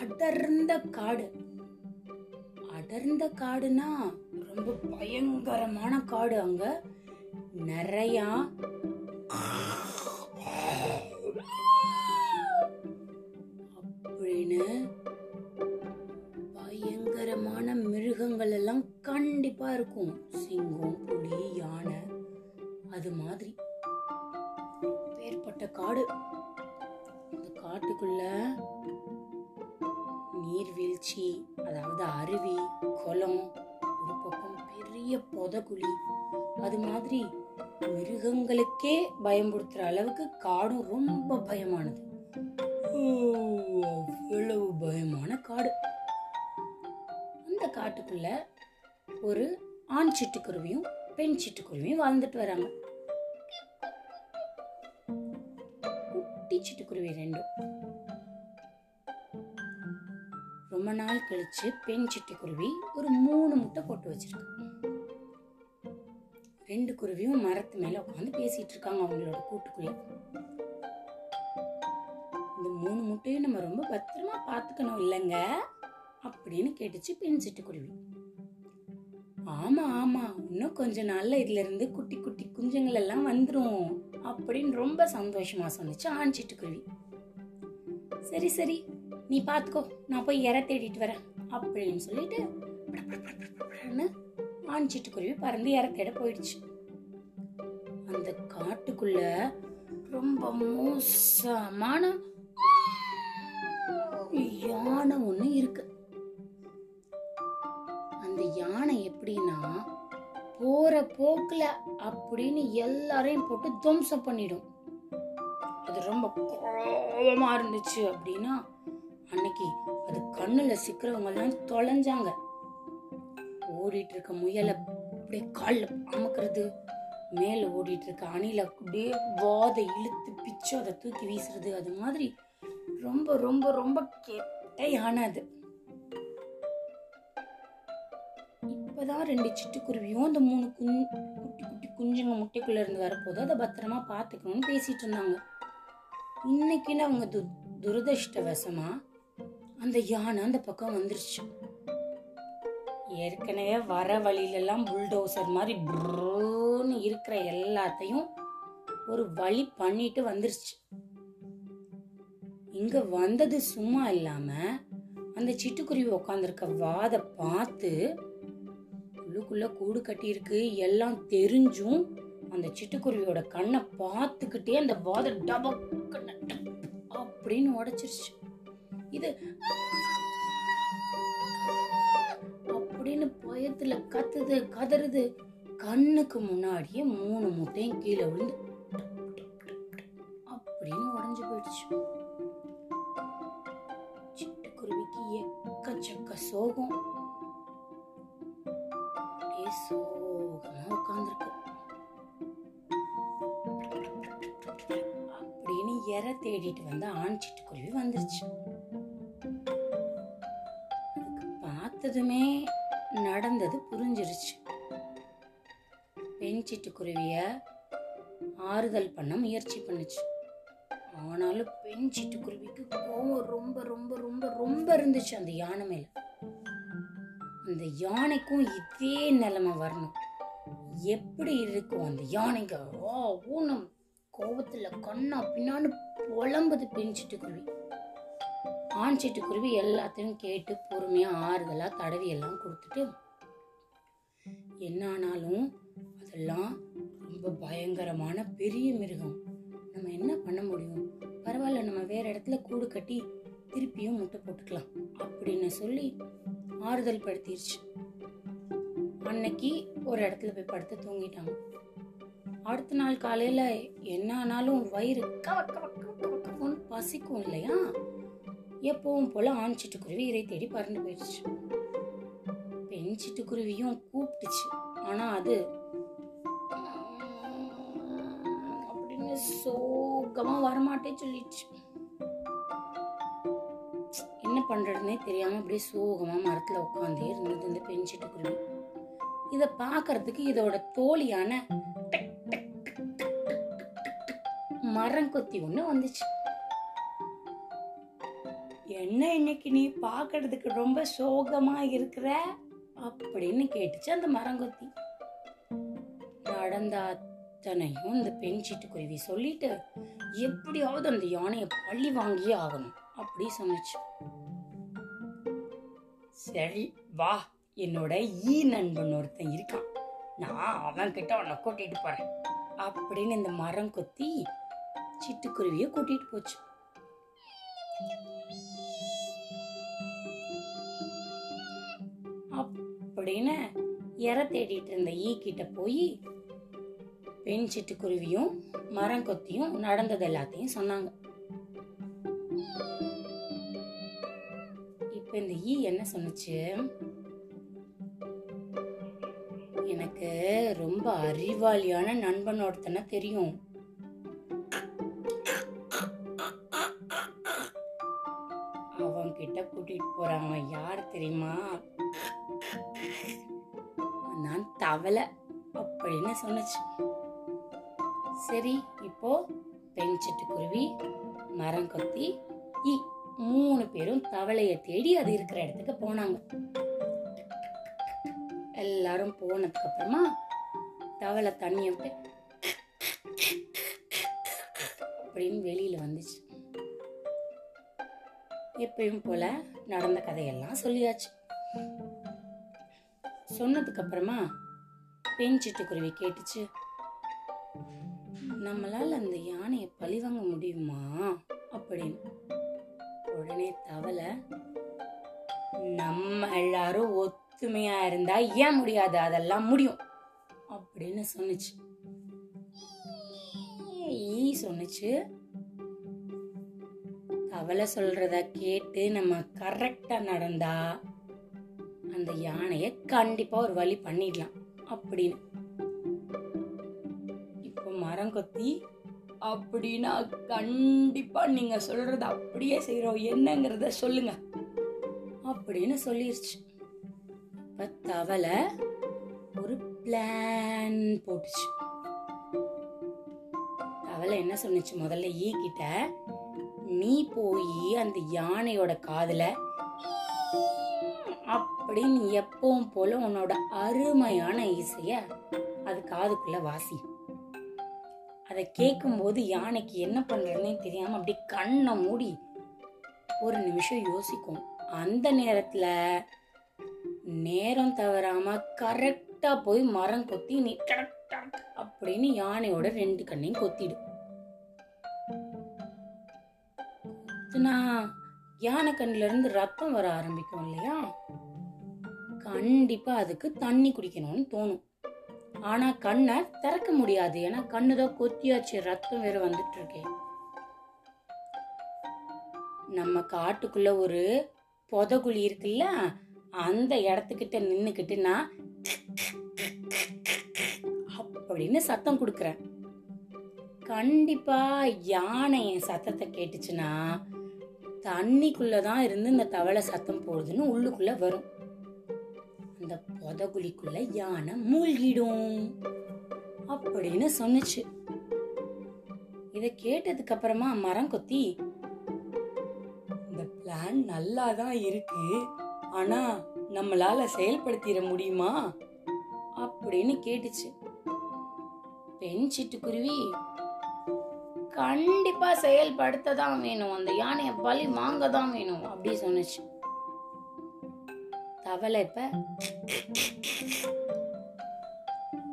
அடர்ந்த காடு. அடர்ந்த காடுனா ரொம்ப பயங்கரமான காடு அங்க. நிறையா அப்படின்னு பயங்கரமான மிருகங்கள் எல்லாம் கண்டிப்பா இருக்கும். சிங்கம் புலி யானை அது மாதிரி. பேர்பட்ட காடு. அந்த காட்டுக்குள்ள நீர்வீழ்ச்சி அதாவது அருவி குளம் ஒரு பக்கம் பெரிய புதகுழி அது மாதிரி மிருகங்களுக்கே பயம்படுத்துற அளவுக்கு காடும் ரொம்ப பயமானது. ஓ, அவ்வளவு பயமான காடு. அந்த காட்டுக்குள்ள ஒரு ஆண் சிட்டுக்குருவியும் பெண் சிட்டுக்குருவியும் வாழ்ந்துட்டு வராங்க. குட்டி சிட்டுக்குருவி ரெண்டும். ரொம்ப நாள் கழிச்சு பெண் சிட்டுக்குருவி ஒரு மூணு முட்டை போட்டு வச்சிருக்கு. ரெண்டு குருவியும் மரத்து மேல உட்காந்து பேசிட்டு இருக்காங்க அவங்களோட கூட்டுக்குள்ள. இந்த மூணு முட்டையும் நம்ம ரொம்ப பத்திரமா பாத்துக்கணும் இல்லைங்க? அப்படின்னு கேட்டுச்சு பெண் சிட்டுக்குருவி ஆமா ஆமா இன்னும் கொஞ்ச நாள்ல இதுல இருந்து குட்டி குட்டி குஞ்சுங்கள் எல்லாம் வந்துரும் அப்படின்னு ரொம்ப சந்தோஷமா சொன்னிச்சு ஆண் சிட்டுக்குருவி சரி சரி நீ பார்த்துக்கோ நான் போய் இற தேடிட்டு வரேன். அப்படின்னு சொல்லிட்டு பட பட ஆண் சிட்டுக்குருவி பறந்து இற தேட போயிடுச்சு. அந்த காட்டுக்குள்ள ரொம்ப மோசமான யானை ஒண்ணு இருக்கு. அந்த யானை எப்படின்னா போற போக்குல அப்படின்னு எல்லாரையும் போட்டு துவம்சம் பண்ணிடும். அது ரொம்ப கோபமா இருந்துச்சு அப்படின்னா கண்ணுல சிக்கிறவங்க எல்லாம் தொலைஞ்சாங்க. ஓடிட்டு இருக்க முயலை அப்படியே கால்ல அமுக்கிறது மேல ஓடிட்டு இருக்க அணில அப்படியே வாதை இழுத்து பிச்சு அதை தூக்கி வீசுறது அது மாதிரி ரொம்ப ரொம்ப ரொம்ப கெட்ட யானை அது இப்பதான் ரெண்டு சிட்டுக்குருவியும் அந்த மூணு குஞ் குட்டி குட்டி குஞ்சுங்க முட்டைக்குள்ள இருந்து வரப்போது அதை பத்திரமா பாத்துக்கணும்னு பேசிட்டு இருந்தாங்க. இன்னைக்குன்னு அவங்க து துரதிருஷ்டவசமா அந்த யானை அந்த பக்கம் வந்துருச்சு. ஏற்கனவே வர வழியிலெல்லாம் புல்டோசர் மாதிரி ப்ரூன்னு இருக்கிற எல்லாத்தையும் ஒரு வழி பண்ணிட்டு வந்துருச்சு இங்க வந்தது சும்மா இல்லாம அந்த சிட்டுக்குருவி உட்காந்துருக்க வாத பார்த்து உள்ளுக்குள்ள கூடு கட்டியிருக்கு எல்லாம் தெரிஞ்சும் அந்த சிட்டுக்குருவியோட கண்ணை பார்த்துக்கிட்டே அந்த வாத டபக்குன்னு அப்படின்னு உடைச்சிருச்சு இது அப்படின்னு பயத்துல கத்துது கதறுது. கண்ணுக்கு முன்னாடியே மூணு முட்டையும் கீழே விழுந்து அப்படின்னு உடஞ்சு போயிடுச்சு. சிட்டுக்குருவிக்கு எக்கச்சக்க சோகம். சோகமா உட்கார்ந்திருக்கு. அப்படின்னு எற தேடிட்டு வந்த ஆண் சிட்டுக்குருவி வந்துருச்சு. பார்த்ததுமே நடந்தது புரிஞ்சிருச்சு. பெண் சிட்டுக்குருவிய ஆறுதல் பண்ண முயற்சி பண்ணுச்சு. ஆனாலும் பெண் சிட்டுக்குருவிக்கு கோவம் ரொம்ப ரொம்ப ரொம்ப ரொம்ப இருந்துச்சு அந்த யானை மேல. அந்த யானைக்கும் இதே நிலைமை வரணும். எப்படி இருக்கும் அந்த யானைங்க? ஓ ஊனம். கோபத்தில் கண்ணா பின்னான்னு புலம்புது பெண் சிட்டுக்குருவி. ஆண் சிட்டுக்குருவி எல்லாத்தையும் கேட்டு பொறுமையாக ஆறுதலாக தடவி எல்லாம் கொடுத்துட்டு என்ன ஆனாலும் அதெல்லாம் ரொம்ப பயங்கரமான பெரிய மிருகம். நம்ம என்ன பண்ண முடியும்? பரவாயில்ல நம்ம வேற இடத்துல கூடு கட்டி திருப்பியும் முட்டை போட்டுக்கலாம் அப்படின்னு சொல்லி ஆறுதல் படுத்திருச்சு. அன்னைக்கு ஒரு இடத்துல போய் படுத்து தூங்கிட்டாங்க. அடுத்த நாள் காலையில என்ன ஆனாலும் வயிறு பசிக்கும் இல்லையா? எப்பவும் போல ஆண் சிட்டுக்குருவி இறை தேடி பறந்து போயிடுச்சு பெண் சிட்டுக்குருவியும் கூப்பிட்டுச்சு ஆனா அது அப்படின்னு சோகமா வரமாட்டே சொல்லிடுச்சு என்ன பண்றதுன்னே தெரியாம அப்படியே சோகமா மரத்துல உட்காந்தே இருந்தது இந்த பெண் சிட்டுக்குருவி இத பாக்குறதுக்கு இதோட தோழியான மரம் கொத்தி ஒண்ணு வந்துச்சு என்ன இன்னைக்கு நீ பார்க்கறதுக்கு ரொம்ப சோகமா இருக்கிற? அப்படின்னு கேட்டுச்சு அந்த மரங்கொத்தி. நடந்த அத்தனையும் இந்த பெண் சிட்டுக்குருவி சொல்லிட்டு எப்படியாவது அந்த யானையை பள்ளி வாங்கியே ஆகணும் அப்படி சொன்னச்சு. சரி வா. என்னோட ஈ நண்பன் ஒருத்தன் இருக்கான். நான் அவன் கிட்ட உன்னை கூட்டிட்டு போறேன் அப்படின்னு இந்த மரம் கொத்தி சிட்டுக்குருவிய கூட்டிட்டு போச்சு. அப்படின்னு இற தேடிட்டு இருந்த ஈ கிட்ட போய் பெண் சிட்டுக்குருவியும் மரம் கொத்தியும் நடந்தது எல்லாத்தையும் சொன்னாங்க. இப்ப இந்த ஈ என்ன சொன்னுச்சு? எனக்கு ரொம்ப அறிவாளியான நண்பன் ஒருத்தனை தெரியும். அவளை அப்படின்னு சொன்னுச்சு. சரி இப்போ பெண் சிட்டுக்குருவி மரம் கொத்தி ஈ மூணு பேரும் தவளைய தேடி அது இருக்கிற இடத்துக்கு போனாங்க. எல்லாரும் போனதுக்கு அப்புறமா தவளை தண்ணியை விட்டு அப்படின்னு வெளியில வந்துச்சு. எப்பயும் போல நடந்த கதையெல்லாம் சொல்லியாச்சு. சொன்னதுக்கு அப்புறமா பெண் சிட்டுக்குருவி கேட்டுச்சு. நம்மளால் அந்த யானையை பழிவாங்க முடியுமா? அப்படின்னு. உடனே தவளை நம்ம எல்லாரும் ஒத்துமையா இருந்தா ஏன் முடியாது? அதெல்லாம் முடியும். அப்படின்னு சொன்னுச்சு. ஈ சொன்னுச்சு. தவளை சொல்றத கேட்டு நம்ம கரெக்டா நடந்தா அந்த யானையை கண்டிப்பா ஒரு வழி பண்ணிடலாம். அப்படின்னு. இப்போ மரம் கொத்தி அப்படின்னா கண்டிப்பா நீங்க சொல்றத அப்படியே செய்யறோம் என்னங்கிறத சொல்லுங்க. அப்படின்னு சொல்லிருச்சு. இப்ப தவளை ஒரு பிளான் போட்டுச்சு. தவளை என்ன சொன்னுச்சு? முதல்ல ஈ கிட்ட நீ போய் அந்த யானையோட காதுல அப்படின்னு எப்பவும் போல உன்னோட அருமையான இசைய அது காதுக்குள்ள வாசி. அதை கேட்கும்போது யானைக்கு என்ன பண்றதுன்னே தெரியாம அப்படி கண்ணை மூடி ஒரு நிமிஷம் யோசிக்கும். அந்த நேரத்துல நேரம் தவறாம கரெக்டா போய் மரம் கொத்தி நீ அப்படின்னு யானையோட ரெண்டு கண்ணையும் கொத்திடு. கொத்துனா யானை கண்ணில இருந்து ரத்தம் வர ஆரம்பிக்கும் இல்லையா? கண்டிப்பா அதுக்கு தண்ணி குடிக்கணும்னு தோணும். ஆனா கண்ணை திறக்க முடியாது. ஏன்னா கண்ணு தான் கொத்தியாச்சு. ரத்தம் வேற வந்துட்டு இருக்கேன் நம்ம காட்டுக்குள்ள ஒரு புதகுழி இருக்குல்ல அந்த இடத்துக்கிட்ட நின்றுக்கிட்டு நான் அப்படின்னு சத்தம் கொடுக்குறேன். கண்டிப்பா யானை என் சத்தத்தை கேட்டுச்சுன்னா தண்ணிக்குள்ளதான் இருந்து இந்த தவளை சத்தம் போடுதுன்னு உள்ளுக்குள்ள வரும். அந்த புதகுழிக்குள்ள யானை மூழ்கிடும் அப்படின்னு சொன்னுச்சு. இத கேட்டதுக்கு அப்புறமா மரம் கொத்தி இந்த பிளான் நல்லா தான் இருக்கு. ஆனா நம்மளால செயல்படுத்திட முடியுமா? அப்படின்னு கேட்டுச்சு. பெண் சிட்டுக்குருவி கண்டிப்பா செயல்படுத்த தான் வேணும். அந்த யானையை பலி வாங்க தான் வேணும். அப்படி சொன்னுச்சு. தவளை இப்ப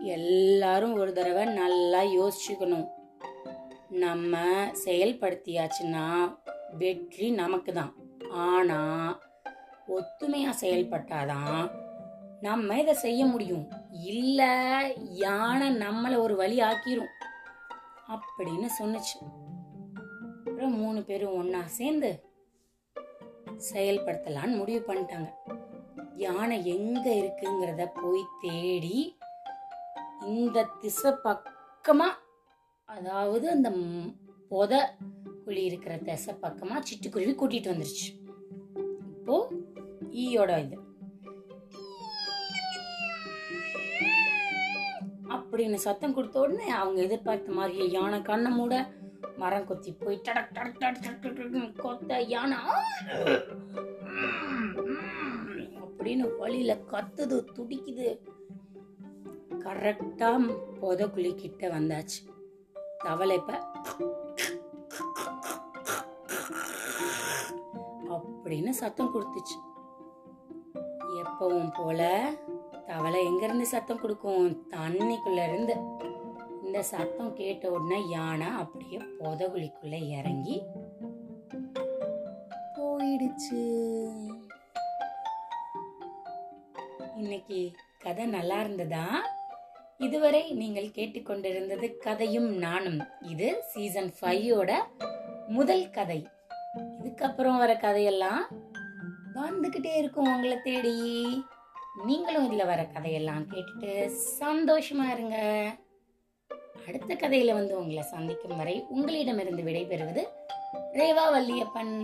எல்லாரும் ஒரு தடவை நல்லா யோசிச்சுக்கணும். நம்ம செயல்படுத்தியாச்சுன்னா வெற்றி நமக்கு தான் ஆனா ஒத்துமையா செயல்பட்டாதான் நம்ம இதை செய்ய முடியும். இல்ல யானை நம்மளை ஒரு வழி ஆக்கிரும். அப்படின்னு சொன்னுச்சு. அப்புறம் மூணு பேரும் ஒன்றா சேர்ந்து செயல்படுத்தலான்னு முடிவு பண்ணிட்டாங்க. யானை எங்க இருக்குங்கிறத போய் தேடி இந்த திசை பக்கமா அதாவது அந்த ம்- பொத குழி இருக்கிற திசை பக்கமா சிட்டுக்குருவி கூட்டிட்டு வந்துருச்சு. இப்போ ஈயோட இது. அப்படின்னு சத்தம் கொடுத்த உடனே அவங்க எதிர்பார்த்த மாதிரியே யானை கண்ணை மூட மரம் கொத்தி போய் டடக் டடக் டடக் டடக் கொத்த யானை. அப்படின்னு வழியில கத்துது துடிக்குது. கரெக்டா புதக்குழி கிட்ட வந்தாச்சு. தவளை இப்ப அப்படின்னு சத்தம் கொடுத்துச்சு. எப்பவும் போல தவளை எங்க இருந்து சத்தம் கொடுக்கும்? தண்ணிக்குள்ள இருந்து. இந்த சத்தம் கேட்ட உடனே யானை அப்படியே புதகுழிக்குள்ள இறங்கி போயிடுச்சு. இன்னைக்கு கதை நல்லா இருந்ததா? இதுவரை நீங்கள் கேட்டுக்கொண்டிருந்தது கதையும் நானும். இது சீசன் ஃபைவோட முதல் கதை. இதுக்கப்புறம் வர கதையெல்லாம் வந்துக்கிட்டே இருக்கும் உங்களை தேடி. நீங்களும் இதில் வர கதையெல்லாம் கேட்டுட்டு சந்தோஷமா இருங்க. அடுத்த கதையில வந்து உங்களை சந்திக்கும் வரை உங்களிடமிருந்து விடைபெறுவது ரேவா வல்லியப்பன்